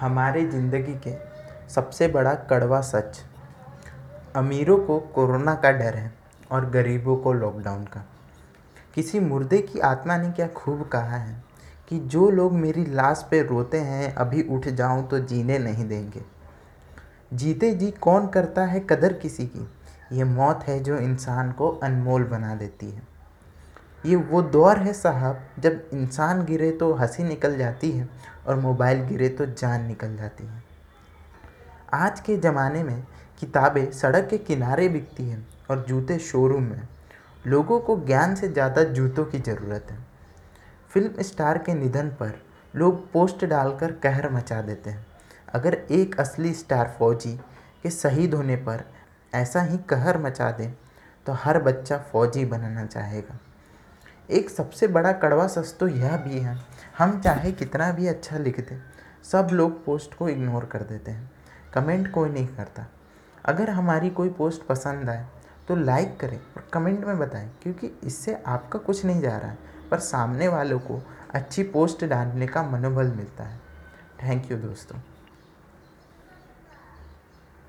हमारी ज़िंदगी के सबसे बड़ा कड़वा सच। अमीरों को कोरोना का डर है और गरीबों को लॉकडाउन का। किसी मुर्दे की आत्मा ने क्या खूब कहा है कि जो लोग मेरी लाश पे रोते हैं, अभी उठ जाऊँ तो जीने नहीं देंगे। जीते जी कौन करता है कदर किसी की? ये मौत है जो इंसान को अनमोल बना देती है। ये वो दौर है साहब, जब इंसान गिरे तो हँसी निकल जाती है और मोबाइल गिरे तो जान निकल जाती है। आज के ज़माने में किताबें सड़क के किनारे बिकती हैं और जूते शोरूम में। लोगों को ज्ञान से ज़्यादा जूतों की ज़रूरत है। फ़िल्म स्टार के निधन पर लोग पोस्ट डालकर कहर मचा देते हैं। अगर एक असली स्टार फौजी के शहीद होने पर ऐसा ही कहर मचा दे तो हर बच्चा फौजी बनना चाहेगा। एक सबसे बड़ा कड़वा सच तो यह भी है, हम चाहे कितना भी अच्छा लिख दें सब लोग पोस्ट को इग्नोर कर देते हैं कमेंट कोई नहीं करता। अगर हमारी कोई पोस्ट पसंद आए तो लाइक करें और कमेंट में बताएँ, क्योंकि इससे आपका कुछ नहीं जा रहा है, पर सामने वालों को अच्छी पोस्ट डालने का मनोबल मिलता है। थैंक यू दोस्तों।